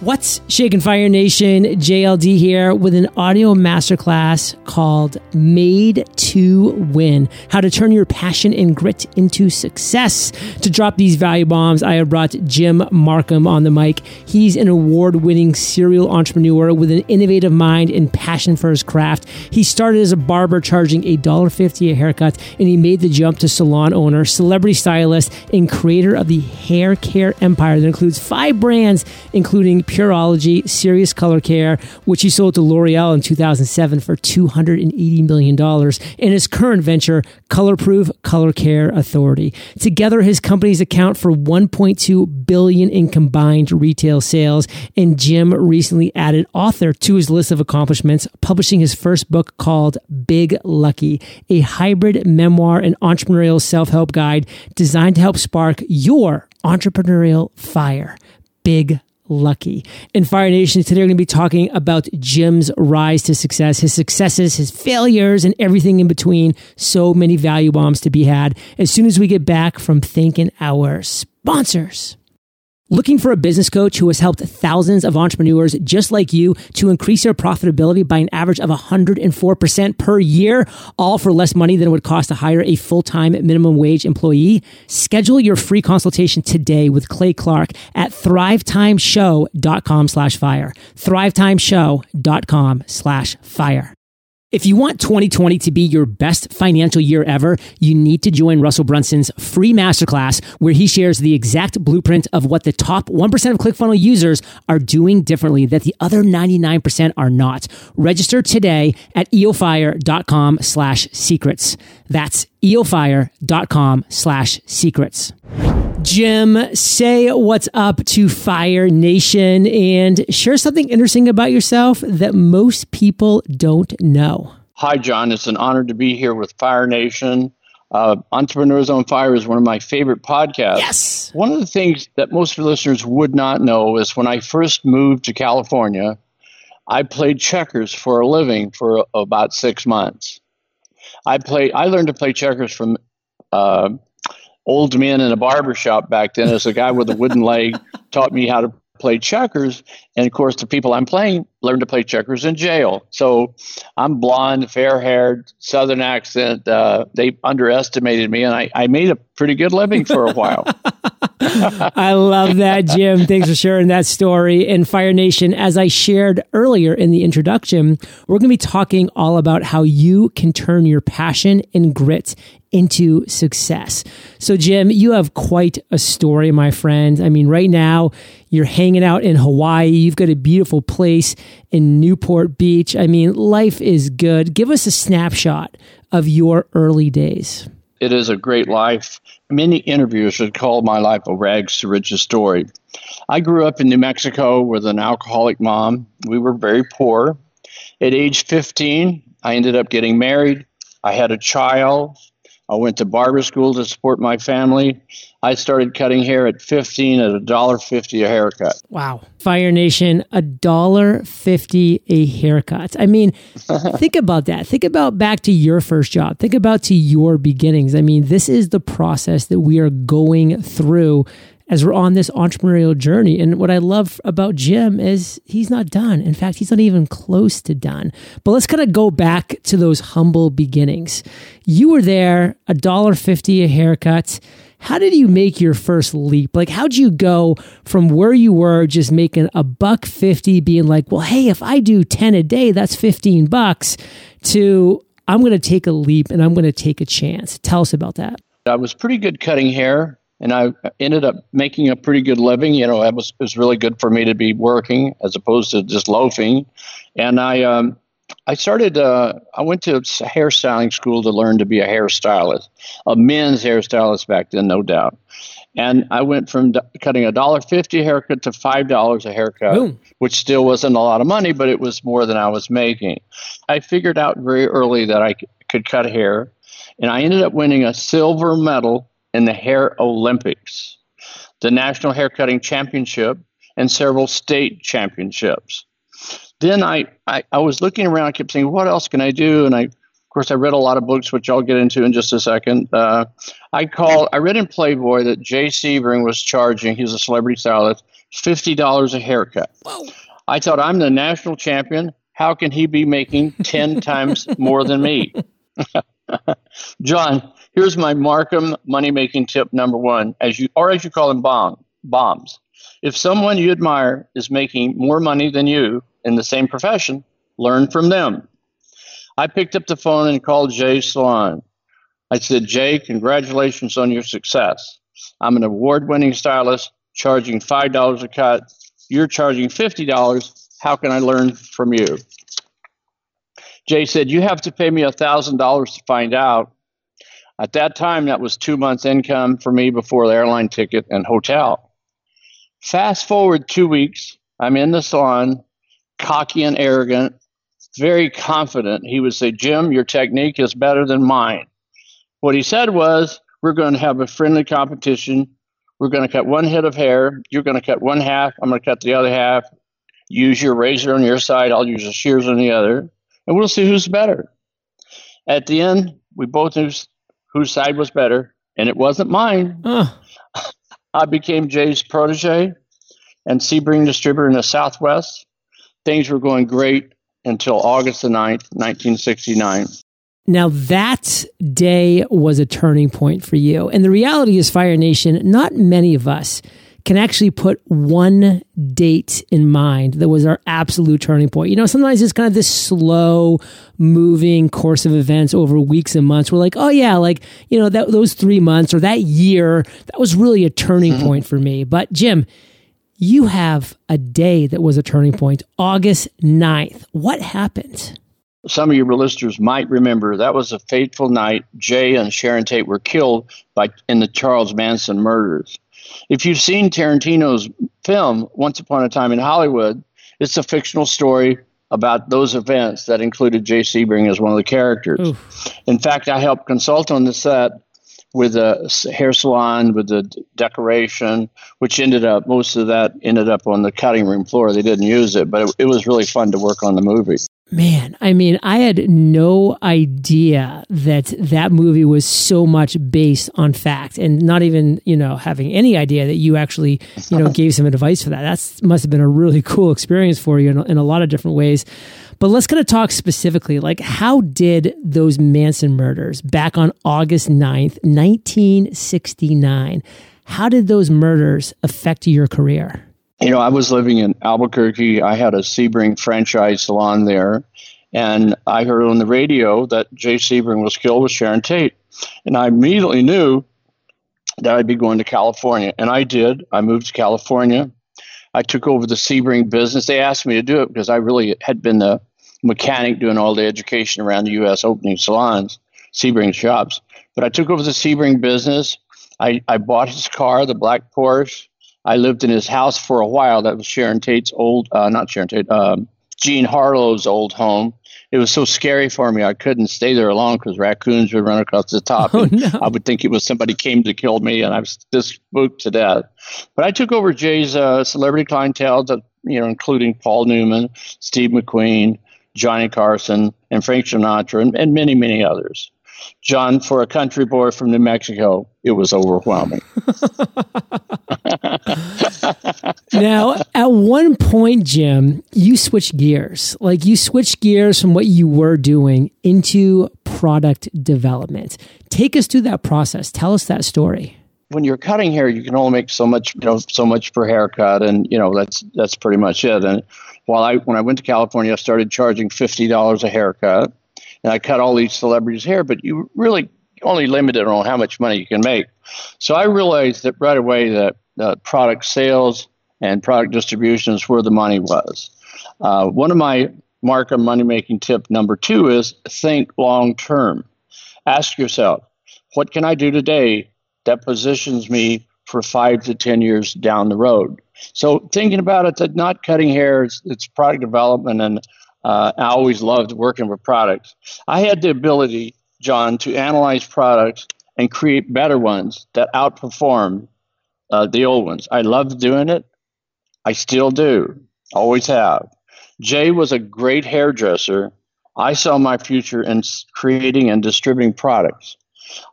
What's Shaking Fire Nation? JLD here with an audio masterclass called Made to Win How to Turn Your Passion and Grit into Success. To drop these value bombs, I have brought Jim Markham on the mic. He's an award winning serial entrepreneur with an innovative mind and passion for his craft. He started as a barber charging $1.50 a haircut, and he made the jump to salon owner, celebrity stylist, and creator of the hair care empire that includes five brands, including Pureology, Serious Color Care, which he sold to L'Oreal in 2007 for $280 million, and his current venture, Colorproof Color Care Authority. Together, his companies account for 1.2 billion in combined retail sales, and Jim recently added author to his list of accomplishments, publishing his first book called Big Lucky, a hybrid memoir and entrepreneurial self-help guide designed to help spark your entrepreneurial fire. Big lucky. In Fire Nation, today we're going to be talking about Jim's rise to success, his successes, his failures, and everything in between. So many value bombs to be had as soon as we get back from thanking our sponsors. Looking for a business coach who has helped thousands of entrepreneurs just like you to increase their profitability by an average of 104% per year, all for less money than it would cost to hire a full-time minimum wage employee? Schedule your free consultation today with Clay Clark at thrivetimeshow.com slash fire. thrivetimeshow.com slash fire. If you want 2020 to be your best financial year ever, you need to join Russell Brunson's free masterclass where he shares the exact blueprint of what the top 1% of ClickFunnels users are doing differently that the other 99% are not. Register today at eofire.com slash secrets. That's eofire.com slash secrets. Jim, say what's up to Fire Nation and share something interesting about yourself that most people don't know. Hi, John. It's an honor to be here with Fire Nation. Uh, Entrepreneurs on Fire is one of my favorite podcasts. Yes. One of the things that most listeners would not know is when I first moved to California, I played checkers for a living for about six months. I played. I learned to play checkers from uh, old men in a barber shop back then as a guy with a wooden leg taught me how to play checkers. And of course, the people I'm playing learned to play checkers in jail. So I'm blonde, fair haired, southern accent. Uh, they underestimated me, and I, I made a pretty good living for a while. I love that, Jim. Thanks for sharing that story. In Fire Nation, as I shared earlier in the introduction, we're going to be talking all about how you can turn your passion and grit into success. So, Jim, you have quite a story, my friend. I mean, right now, you're hanging out in Hawaii. You've got a beautiful place in Newport Beach. I mean, life is good. Give us a snapshot of your early days. It is a great life. Many interviewers would call my life a rags to riches story. I grew up in New Mexico with an alcoholic mom. We were very poor. At age 15, I ended up getting married. I had a child. I went to barber school to support my family. I started cutting hair at 15 at a dollar fifty a haircut. Wow. Fire Nation, a dollar fifty a haircut. I mean, think about that. Think about back to your first job. Think about to your beginnings. I mean, this is the process that we are going through as we're on this entrepreneurial journey. And what I love about Jim is he's not done. In fact, he's not even close to done. But let's kind of go back to those humble beginnings. You were there, a dollar fifty a haircut. How did you make your first leap? Like, how'd you go from where you were just making a buck 50, being like, well, hey, if I do 10 a day, that's 15 bucks, to I'm going to take a leap and I'm going to take a chance. Tell us about that. I was pretty good cutting hair and I ended up making a pretty good living. You know, it was, it was really good for me to be working as opposed to just loafing. And I, um, I started. Uh, I went to hairstyling school to learn to be a hairstylist, a men's hairstylist back then, no doubt. And I went from d- cutting a dollar fifty haircut to five dollars a haircut, Boom. which still wasn't a lot of money, but it was more than I was making. I figured out very early that I c- could cut hair, and I ended up winning a silver medal in the Hair Olympics, the National Haircutting Championship, and several state championships then I, I, I was looking around, I kept saying, what else can I do? And I, of course, I read a lot of books, which I'll get into in just a second. Uh, I call I read in Playboy that Jay Sebring was charging. He's a celebrity stylist, fifty dollars a haircut. Whoa. I thought I'm the national champion. How can he be making ten times more than me? John, here's my Markham money making tip number one, as you or as you call them bomb bombs. If someone you admire is making more money than you in the same profession, learn from them. I picked up the phone and called Jay Salon. I said, Jay, congratulations on your success. I'm an award winning stylist charging $5 a cut. You're charging $50. How can I learn from you? Jay said, You have to pay me $1,000 to find out. At that time, that was two months' income for me before the airline ticket and hotel. Fast forward two weeks, I'm in the salon, cocky and arrogant, very confident. He would say, Jim, your technique is better than mine. What he said was, We're going to have a friendly competition. We're going to cut one head of hair. You're going to cut one half. I'm going to cut the other half. Use your razor on your side. I'll use the shears on the other and we'll see who's better. At the end, we both knew whose side was better, and it wasn't mine. I became Jay's protege and Sebring distributor in the Southwest. Things were going great until August the 9th, 1969. Now, that day was a turning point for you. And the reality is, Fire Nation, not many of us can actually put one date in mind that was our absolute turning point. You know, sometimes it's kind of this slow moving course of events over weeks and months. We're like, oh yeah, like, you know, that, those three months or that year, that was really a turning mm-hmm. point for me. But Jim, you have a day that was a turning point, August 9th. What happened? Some of your listeners might remember that was a fateful night. Jay and Sharon Tate were killed by in the Charles Manson murders. If you've seen Tarantino's film, Once Upon a Time in Hollywood, it's a fictional story about those events that included Jay Sebring as one of the characters. Oof. In fact, I helped consult on the set with a hair salon, with the decoration, which ended up, most of that ended up on the cutting room floor. They didn't use it, but it, it was really fun to work on the movie. Man, I mean, I had no idea that that movie was so much based on fact and not even, you know, having any idea that you actually, you know, gave some advice for that. That must have been a really cool experience for you in, in a lot of different ways. But let's kind of talk specifically like how did those Manson murders back on August 9th, 1969, how did those murders affect your career? you know, I was living in Albuquerque. I had a Sebring franchise salon there, and I heard on the radio that Jay Sebring was killed with Sharon Tate, and I immediately knew that I'd be going to California, and I did. I moved to California. I took over the Sebring business. They asked me to do it because I really had been the mechanic doing all the education around the U.S. opening salons, Sebring shops. But I took over the Sebring business. I, I bought his car, the black Porsche. I lived in his house for a while. That was Sharon Tate's old, uh, not Sharon Tate, um, Jean Harlow's old home. It was so scary for me. I couldn't stay there long because raccoons would run across the top. Oh, no. I would think it was somebody came to kill me, and I was just spooked to death. But I took over Jay's uh, celebrity clientele, that, you know, including Paul Newman, Steve McQueen, Johnny Carson, and Frank Sinatra, and, and many, many others. John, for a country boy from New Mexico, it was overwhelming. now, at one point, Jim, you switched gears. Like you switched gears from what you were doing into product development. Take us through that process. Tell us that story. When you're cutting hair, you can only make so much, you know, so much per haircut, and you know that's that's pretty much it. And while I when I went to California, I started charging fifty dollars a haircut and I cut all these celebrities' hair, but you really only limited on how much money you can make. So I realized that right away that uh, product sales and product distribution is where the money was. Uh, one of my Markham money making tip number two is think long term. Ask yourself, what can I do today that positions me for five to 10 years down the road? So thinking about it, that not cutting hair, it's, it's product development and uh, I always loved working with products. I had the ability, John, to analyze products and create better ones that outperform uh, the old ones. I loved doing it. I still do. Always have. Jay was a great hairdresser. I saw my future in creating and distributing products.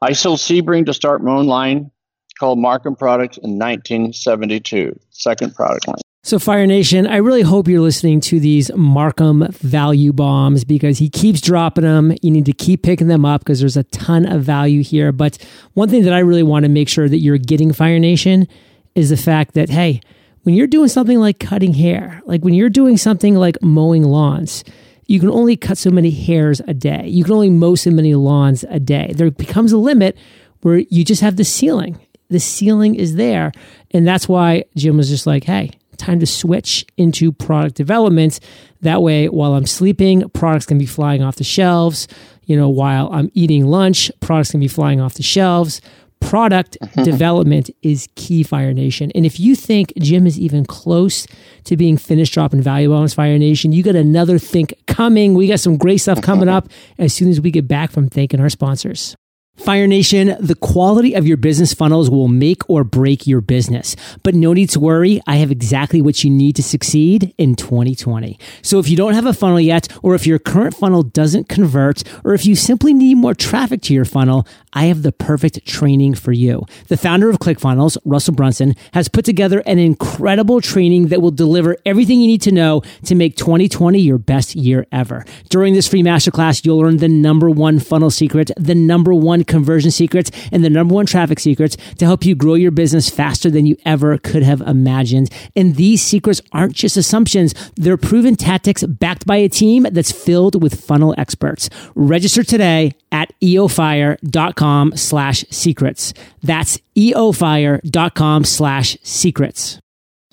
I sold Sebring to start my own line called Markham Products in 1972, second product line. So, Fire Nation, I really hope you're listening to these Markham value bombs because he keeps dropping them. You need to keep picking them up because there's a ton of value here. But one thing that I really want to make sure that you're getting, Fire Nation, is the fact that, hey, when you're doing something like cutting hair, like when you're doing something like mowing lawns, you can only cut so many hairs a day. You can only mow so many lawns a day. There becomes a limit where you just have the ceiling. The ceiling is there. And that's why Jim was just like, hey, time to switch into product development. That way, while I'm sleeping, products can be flying off the shelves. You know, while I'm eating lunch, products can be flying off the shelves. Product development is key, Fire Nation. And if you think Jim is even close to being finished dropping value bombs, Fire Nation, you got another think coming. We got some great stuff coming up as soon as we get back from thanking our sponsors. Fire Nation, the quality of your business funnels will make or break your business. But no need to worry. I have exactly what you need to succeed in 2020. So if you don't have a funnel yet, or if your current funnel doesn't convert, or if you simply need more traffic to your funnel, I have the perfect training for you. The founder of ClickFunnels, Russell Brunson, has put together an incredible training that will deliver everything you need to know to make 2020 your best year ever. During this free masterclass, you'll learn the number one funnel secret, the number one conversion secrets, and the number one traffic secrets to help you grow your business faster than you ever could have imagined. And these secrets aren't just assumptions. They're proven tactics backed by a team that's filled with funnel experts. Register today at eofire.com slash secrets. That's eofire.com slash secrets.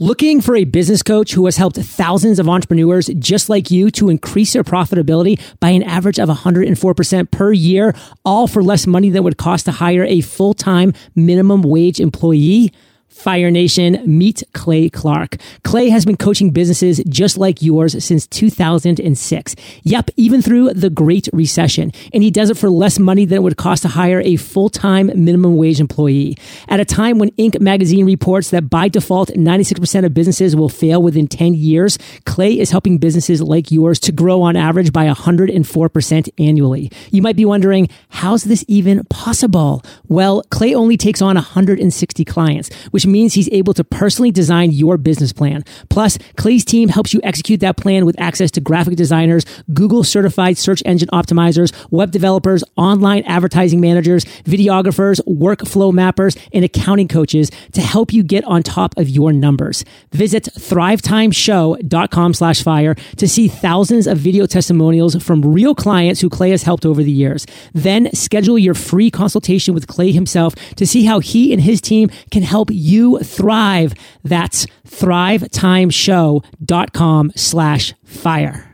Looking for a business coach who has helped thousands of entrepreneurs just like you to increase their profitability by an average of 104% per year, all for less money than would cost to hire a full-time minimum wage employee? Fire Nation, meet Clay Clark. Clay has been coaching businesses just like yours since 2006. Yep, even through the Great Recession. And he does it for less money than it would cost to hire a full-time minimum wage employee. At a time when Inc. magazine reports that by default, 96% of businesses will fail within 10 years, Clay is helping businesses like yours to grow on average by 104% annually. You might be wondering, how's this even possible? Well, Clay only takes on 160 clients, which which means he's able to personally design your business plan. Plus, Clay's team helps you execute that plan with access to graphic designers, Google certified search engine optimizers, web developers, online advertising managers, videographers, workflow mappers, and accounting coaches to help you get on top of your numbers. Visit thrivetimeshow.com slash fire to see thousands of video testimonials from real clients who Clay has helped over the years. Then schedule your free consultation with Clay himself to see how he and his team can help you you thrive. That's thrivetimeshow.com slash fire.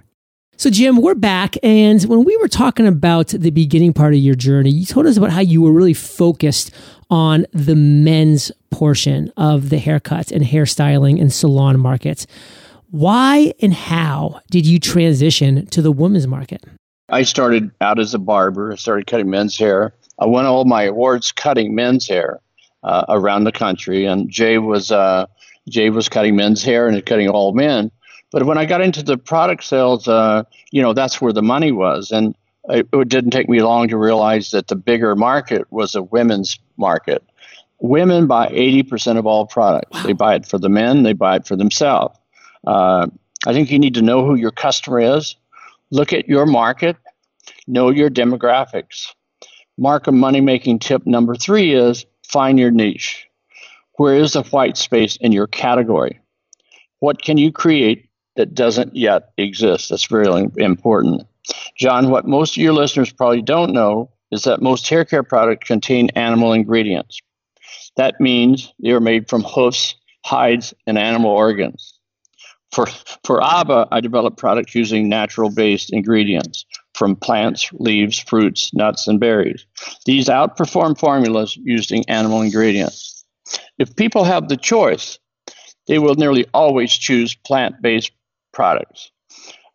So, Jim, we're back. And when we were talking about the beginning part of your journey, you told us about how you were really focused on the men's portion of the haircuts and hairstyling and salon markets. Why and how did you transition to the women's market? I started out as a barber. I started cutting men's hair. I won all my awards cutting men's hair uh, around the country. And Jay was uh, Jay was cutting men's hair and cutting all men. But when I got into the product sales, uh, you know, that's where the money was. And it, it, didn't take me long to realize that the bigger market was a women's market. Women buy 80% of all products. Wow. They buy it for the men, they buy it for themselves. Uh, I think you need to know who your customer is, look at your market, know your demographics. Markham money making tip number three is find your niche. Where is the white space in your category? What can you create that doesn't yet exist? That's really important. John, what most of your listeners probably don't know is that most hair care products contain animal ingredients. That means they are made from hoofs, hides, and animal organs. For, for ABBA, I developed products using natural based ingredients from plants, leaves, fruits, nuts, and berries. These outperform formulas using animal ingredients. If people have the choice, they will nearly always choose plant based products.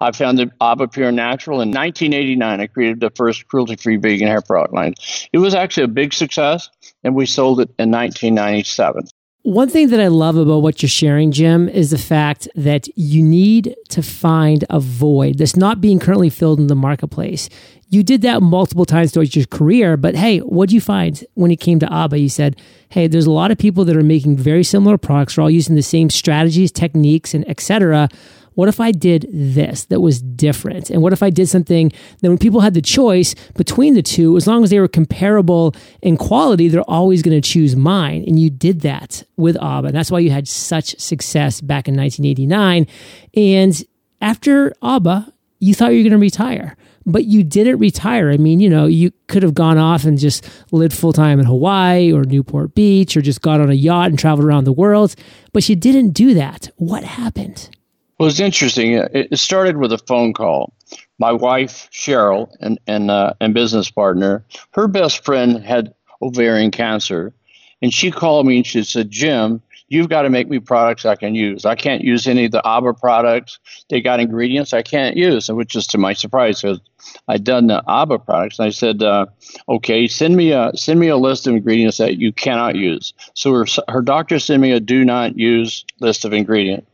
I founded ABBA Pure Natural in 1989. I created the first cruelty free vegan hair product line. It was actually a big success, and we sold it in 1997. One thing that I love about what you're sharing, Jim, is the fact that you need to find a void that's not being currently filled in the marketplace. You did that multiple times throughout your career, but hey, what do you find when it came to ABBA? You said, hey, there's a lot of people that are making very similar products, they're all using the same strategies, techniques, and etc what if I did this that was different? And what if I did something that when people had the choice between the two, as long as they were comparable in quality, they're always going to choose mine. And you did that with ABBA. And that's why you had such success back in 1989. And after ABBA, you thought you were going to retire but you didn't retire. I mean, you know, you could have gone off and just lived full time in Hawaii or Newport Beach or just got on a yacht and traveled around the world, but you didn't do that. What happened? Well, it's interesting. It started with a phone call. My wife Cheryl and and uh, and business partner, her best friend had ovarian cancer, and she called me and she said, "Jim, you've got to make me products I can use. I can't use any of the ABBA products. They got ingredients I can't use." Which is to my surprise because I'd done the ABBA products, and I said, uh, "Okay, send me a send me a list of ingredients that you cannot use." So her her doctor sent me a do not use list of ingredients.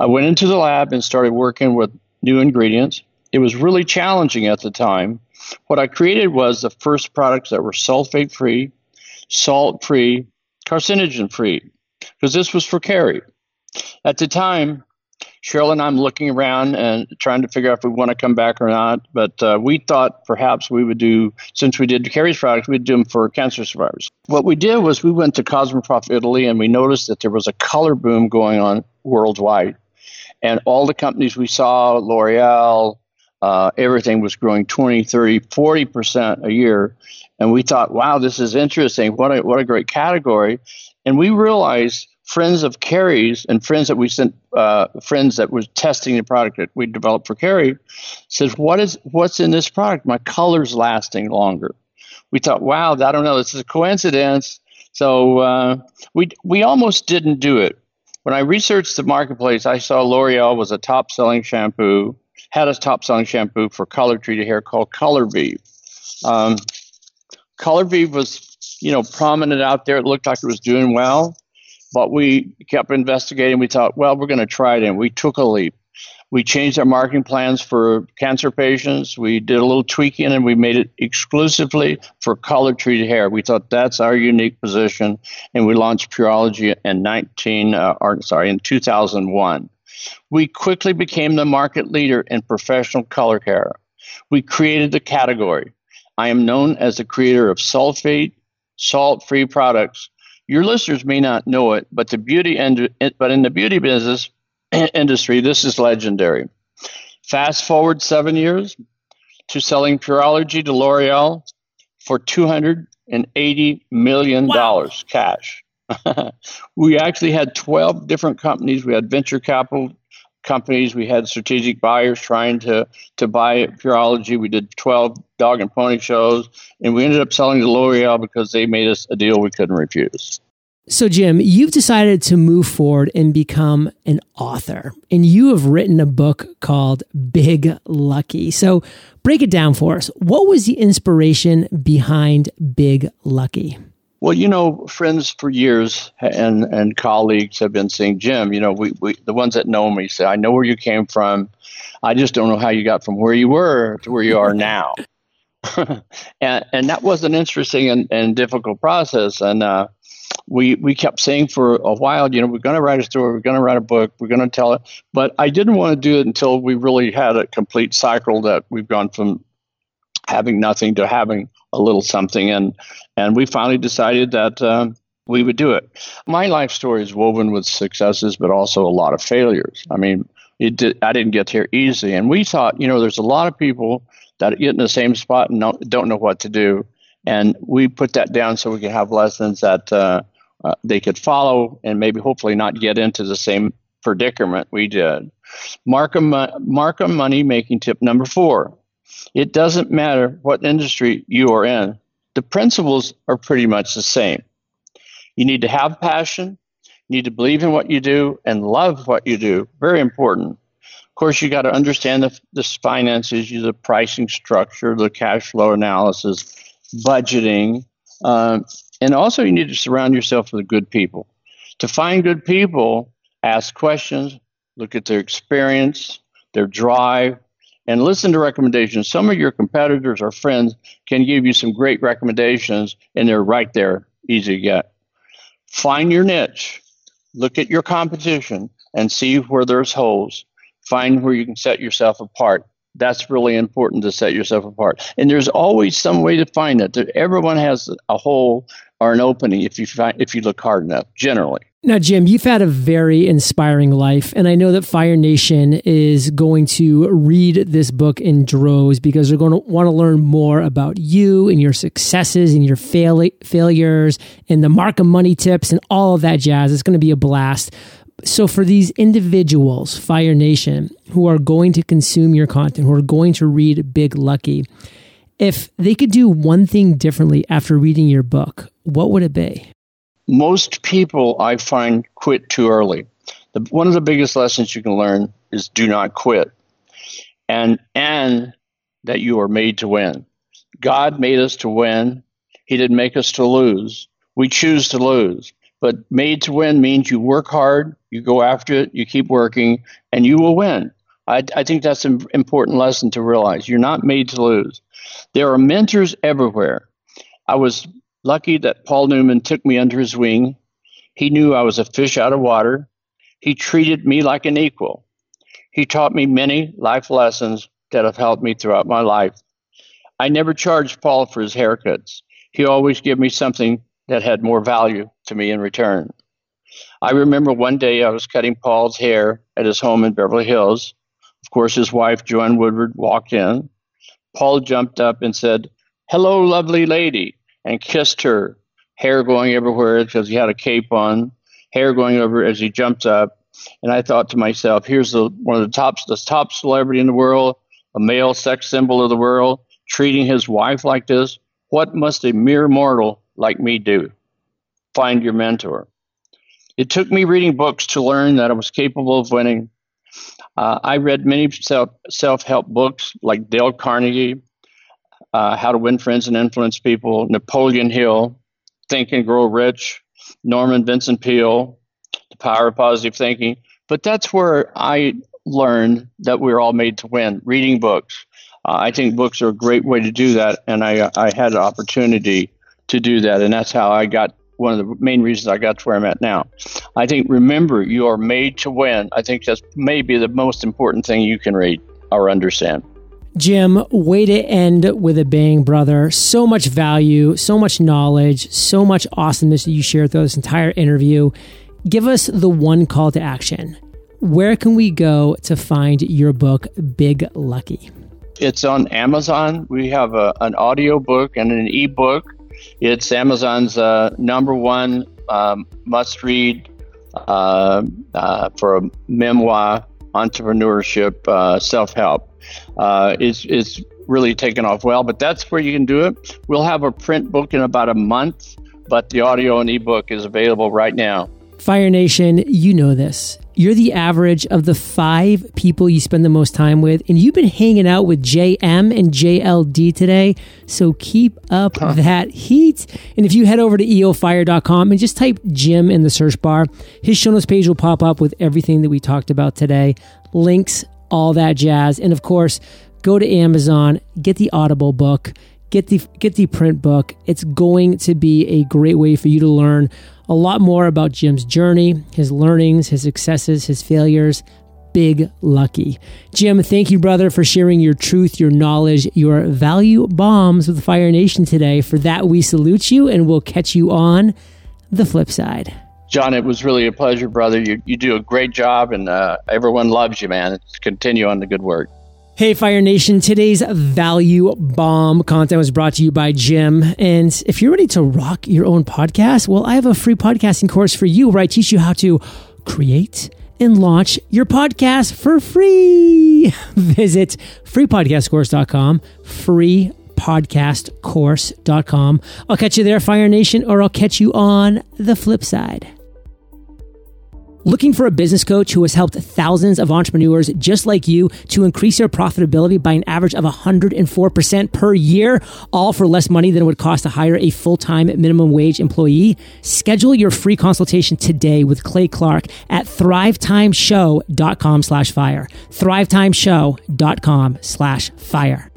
I went into the lab and started working with new ingredients. It was really challenging at the time. What I created was the first products that were sulfate free, salt free, carcinogen free, because this was for Carrie. At the time, Cheryl and I'm looking around and trying to figure out if we want to come back or not. But uh, we thought perhaps we would do, since we did Carrie's products, we'd do them for cancer survivors. What we did was we went to Cosmoprof Italy and we noticed that there was a color boom going on worldwide. And all the companies we saw, L'Oreal, uh, everything was growing 20, 30, 40% a year. And we thought, wow, this is interesting. What a, what a great category. And we realized friends of Carrie's and friends that we sent, uh, friends that was testing the product that we developed for Carrie, says, "What is what's in this product? My color's lasting longer." We thought, "Wow, I don't know. This is a coincidence." So uh, we we almost didn't do it. When I researched the marketplace, I saw L'Oreal was a top-selling shampoo, had a top-selling shampoo for color-treated hair called Color Vive. Um, Color Vive was, you know, prominent out there. It looked like it was doing well. But we kept investigating. We thought, well, we're going to try it, and we took a leap. We changed our marketing plans for cancer patients. We did a little tweaking, and we made it exclusively for color treated hair. We thought that's our unique position, and we launched Pureology in 19, uh, or, sorry, in 2001. We quickly became the market leader in professional color care. We created the category. I am known as the creator of sulfate, salt-free products your listeners may not know it, but the beauty end, but in the beauty business industry, this is legendary. Fast forward seven years to selling Pureology to L'Oreal for two hundred and eighty million dollars wow. cash. we actually had twelve different companies. We had venture capital companies. We had strategic buyers trying to to buy Pureology. We did 12 dog and pony shows, and we ended up selling to L'Oreal because they made us a deal we couldn't refuse. So, Jim, you've decided to move forward and become an author, and you have written a book called Big Lucky. So, break it down for us. What was the inspiration behind Big Lucky? Well, you know, friends for years and and colleagues have been saying, Jim, you know, we, we the ones that know me say, I know where you came from. I just don't know how you got from where you were to where you are now. and and that was an interesting and, and difficult process. And uh, we we kept saying for a while, you know, we're going to write a story, we're going to write a book, we're going to tell it. But I didn't want to do it until we really had a complete cycle that we've gone from having nothing to having a little something, and and we finally decided that. Um, we would do it. My life story is woven with successes, but also a lot of failures. I mean, it did, I didn't get here easy, and we thought, you know, there's a lot of people that get in the same spot and don't, don't know what to do, and we put that down so we could have lessons that uh, uh, they could follow and maybe hopefully not get into the same predicament we did. Markham, Markham money making tip number four. It doesn't matter what industry you are in, the principles are pretty much the same. You need to have passion, you need to believe in what you do, and love what you do. Very important. Of course, you got to understand the, the finances, the pricing structure, the cash flow analysis, budgeting, um, and also you need to surround yourself with good people. To find good people, ask questions, look at their experience, their drive, and listen to recommendations. Some of your competitors or friends can give you some great recommendations, and they're right there, easy to get. Find your niche, look at your competition, and see where there's holes. Find where you can set yourself apart. That's really important to set yourself apart. And there's always some way to find it. Everyone has a hole or an opening if you find if you look hard enough. Generally. Now, Jim, you've had a very inspiring life, and I know that Fire Nation is going to read this book in droves because they're going to want to learn more about you and your successes and your fail- failures and the Markham money tips and all of that jazz. It's going to be a blast. So, for these individuals, Fire Nation, who are going to consume your content, who are going to read Big Lucky, if they could do one thing differently after reading your book, what would it be? most people I find quit too early. The, one of the biggest lessons you can learn is do not quit, and and that you are made to win. God made us to win. He didn't make us to lose. We choose to lose. But made to win means you work hard, you go after it, you keep working, and you will win. I, I think that's an important lesson to realize. You're not made to lose. There are mentors everywhere. I was Lucky that Paul Newman took me under his wing. He knew I was a fish out of water. He treated me like an equal. He taught me many life lessons that have helped me throughout my life. I never charged Paul for his haircuts. He always gave me something that had more value to me in return. I remember one day I was cutting Paul's hair at his home in Beverly Hills. Of course, his wife, Joanne Woodward, walked in. Paul jumped up and said, Hello, lovely lady and kissed her, hair going everywhere because he had a cape on, hair going over as he jumped up. And I thought to myself, here's the one of the top the top celebrity in the world, a male sex symbol of the world, treating his wife like this. What must a mere mortal like me do? Find your mentor. It took me reading books to learn that I was capable of winning. Uh, I read many self help books like Dale Carnegie, uh, How to Win Friends and Influence People, Napoleon Hill, Think and Grow Rich, Norman Vincent Peale, The Power of Positive Thinking. But that's where I learned that we're all made to win, reading books. Uh, I think books are a great way to do that, and I, I had an opportunity to do that, and that's how I got one of the main reasons I got to where I'm at now. I think remember you are made to win. I think that's maybe the most important thing you can read or understand. Jim, way to end with a bang, brother. So much value, so much knowledge, so much awesomeness that you shared through this entire interview. Give us the one call to action. Where can we go to find your book, Big Lucky? It's on Amazon. We have a, an audio book and an ebook. It's Amazon's uh, number one um, must read uh, uh, for a memoir, entrepreneurship, uh, self help uh, is is really taken off well. But that's where you can do it. We'll have a print book in about a month, but the audio and ebook is available right now. Fire Nation, you know this. You're the average of the five people you spend the most time with, and you've been hanging out with JM and JLD today. So keep up huh. that heat. And if you head over to eofire.com and just type Jim in the search bar, his show notes page will pop up with everything that we talked about today. Links all that jazz. And of course, go to Amazon, get the Audible book, get the get the print book. It's going to be a great way for you to learn a lot more about Jim's journey, his learnings, his successes, his failures. Big lucky. Jim, thank you, brother, for sharing your truth, your knowledge, your value bombs with Fire Nation today. For that, we salute you and we'll catch you on the flip side. John, it was really a pleasure, brother. You, you do a great job, and uh, everyone loves you, man. Continue on the good work. Hey, Fire Nation. Today's value bomb content was brought to you by Jim. And if you're ready to rock your own podcast, well, I have a free podcasting course for you where I teach you how to create and launch your podcast for free. Visit freepodcastcourse.com, freepodcastcourse.com. I'll catch you there, Fire Nation, or I'll catch you on the flip side. Looking for a business coach who has helped thousands of entrepreneurs just like you to increase their profitability by an average of 104% per year, all for less money than it would cost to hire a full-time minimum wage employee? Schedule your free consultation today with Clay Clark at thrivetimeshow.com slash fire. thrivetimeshow.com slash fire.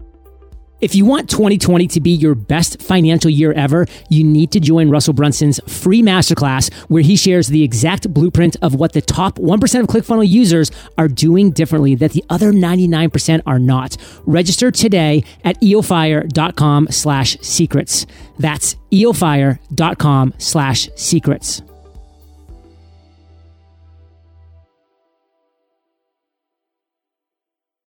If you want 2020 to be your best financial year ever, you need to join Russell Brunson's free masterclass where he shares the exact blueprint of what the top 1% of ClickFunnels users are doing differently that the other 99% are not. Register today at eofire.com slash secrets. That's eofire.com slash secrets.